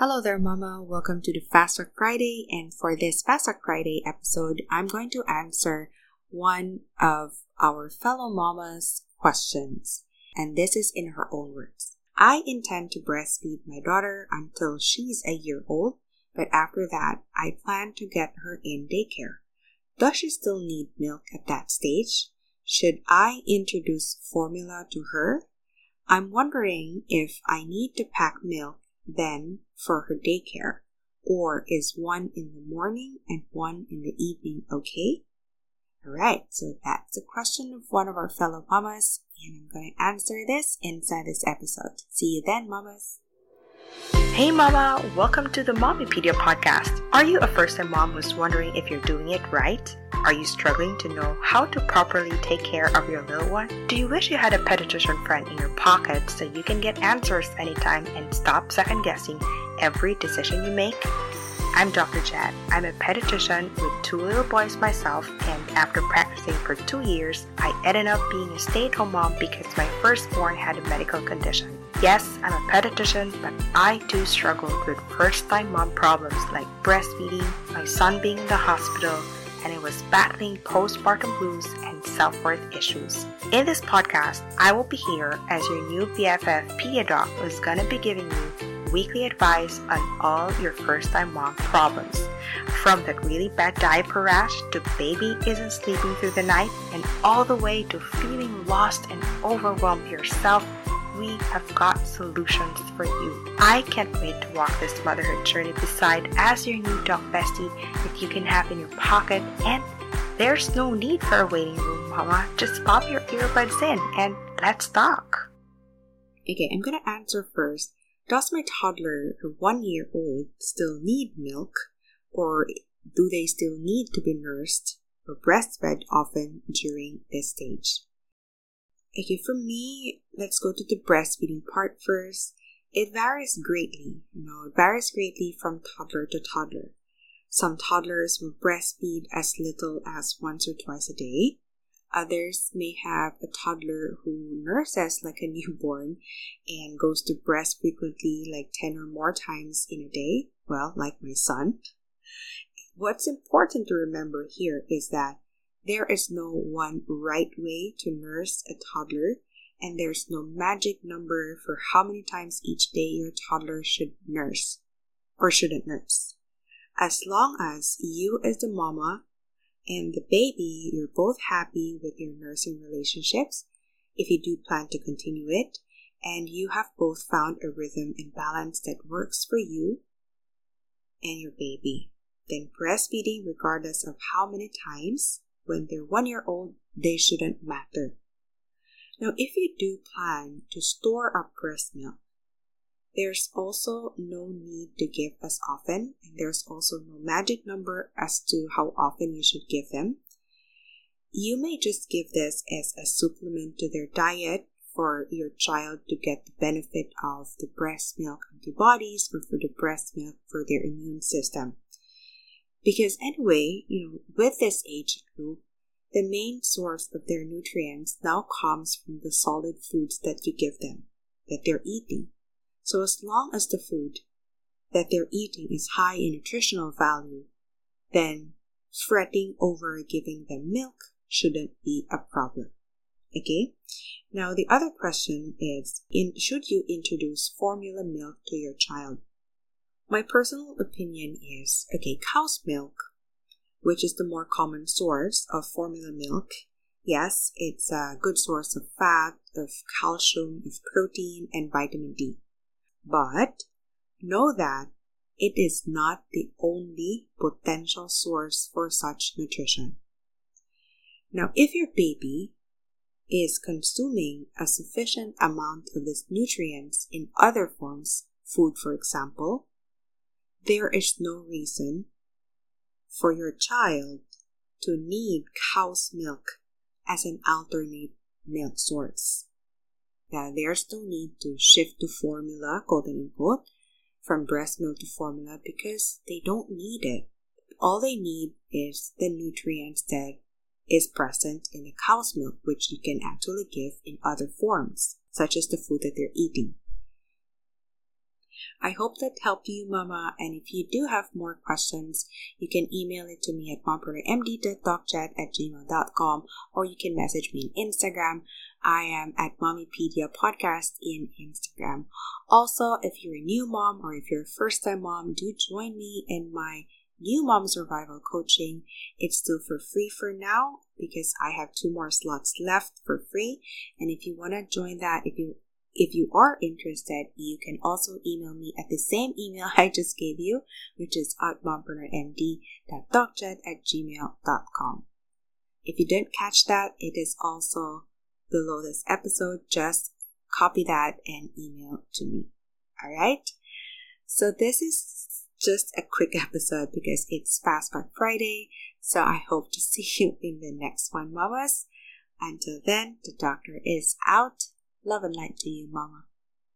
Hello there, Mama. Welcome to the Fast Fact Friday. And for this Fast Fact Friday episode, I'm going to answer one of our fellow mamas' questions. And this is in her own words. I intend to breastfeed my daughter until she's a year old, but after that, I plan to get her in daycare. Does she still need milk at that stage? Should I introduce formula to her? I'm wondering if I need to pack milk then for her daycare, or is one in the morning and one in the evening okay? Alright, so that's a question of one of our fellow mamas, and I'm going to answer this inside this episode. See you then, mamas. Hey mama, welcome to the Mommypedia podcast. Are you a first time mom who's wondering if you're doing it right? Are you struggling to know how to properly take care of your little one? Do you wish you had a pediatrician friend in your pocket so you can get answers anytime and stop second guessing every decision you make? I'm Dr. Chad. I'm a pediatrician with two little boys myself, and after practicing for two years, I ended up being a stay at home mom because my firstborn had a medical condition. Yes, I'm a pediatrician, but I too struggled with first time mom problems like breastfeeding, my son being in the hospital, and it was battling postpartum blues and self worth issues. In this podcast, I will be here as your new BFF Pedia Doc who's gonna be giving you weekly advice on all your first time mom problems. From that really bad diaper rash to baby isn't sleeping through the night, and all the way to feeling lost and overwhelmed yourself we have got solutions for you. I can't wait to walk this motherhood journey beside as your new dog bestie that you can have in your pocket and there's no need for a waiting room, mama. Just pop your earbuds in and let's talk. Okay, I'm gonna answer first. Does my toddler, one year old, still need milk? Or do they still need to be nursed or breastfed often during this stage? Okay, for me, let's go to the breastfeeding part first. It varies greatly. You know, it varies greatly from toddler to toddler. Some toddlers will breastfeed as little as once or twice a day. Others may have a toddler who nurses like a newborn and goes to breast frequently, like 10 or more times in a day. Well, like my son. What's important to remember here is that there is no one right way to nurse a toddler, and there's no magic number for how many times each day your toddler should nurse or shouldn't nurse. As long as you, as the mama, and the baby, you're both happy with your nursing relationships, if you do plan to continue it, and you have both found a rhythm and balance that works for you and your baby, then breastfeeding, regardless of how many times, when they're one year old, they shouldn't matter. Now, if you do plan to store up breast milk, there's also no need to give as often, and there's also no magic number as to how often you should give them. You may just give this as a supplement to their diet for your child to get the benefit of the breast milk antibodies or for the breast milk for their immune system. Because anyway, you know, with this age group, the main source of their nutrients now comes from the solid foods that you give them, that they're eating. So as long as the food that they're eating is high in nutritional value, then fretting over giving them milk shouldn't be a problem. Okay? Now the other question is in, should you introduce formula milk to your child? My personal opinion is okay, cow's milk, which is the more common source of formula milk. Yes, it's a good source of fat, of calcium, of protein, and vitamin D. But know that it is not the only potential source for such nutrition. Now, if your baby is consuming a sufficient amount of these nutrients in other forms, food for example, there is no reason for your child to need cow's milk as an alternate milk source. Now, there's no need to shift to formula, quote unquote, from breast milk to formula because they don't need it. All they need is the nutrients that is present in the cow's milk, which you can actually give in other forms, such as the food that they're eating. I hope that helped you, Mama. And if you do have more questions, you can email it to me at mompreneurmd.docjet at gmail.com or you can message me on Instagram. I am at Mommypedia Podcast in Instagram. Also, if you're a new mom or if you're a first time mom, do join me in my new mom survival coaching. It's still for free for now because I have two more slots left for free. And if you want to join that, if you if you are interested, you can also email me at the same email I just gave you, which is at mompreneurmd.docjet at gmail.com. If you didn't catch that, it is also below this episode. Just copy that and email to me. Alright? So this is just a quick episode because it's Fast Fact Friday. So I hope to see you in the next one, mamas. Until then, the doctor is out. Love and light to you, Mama.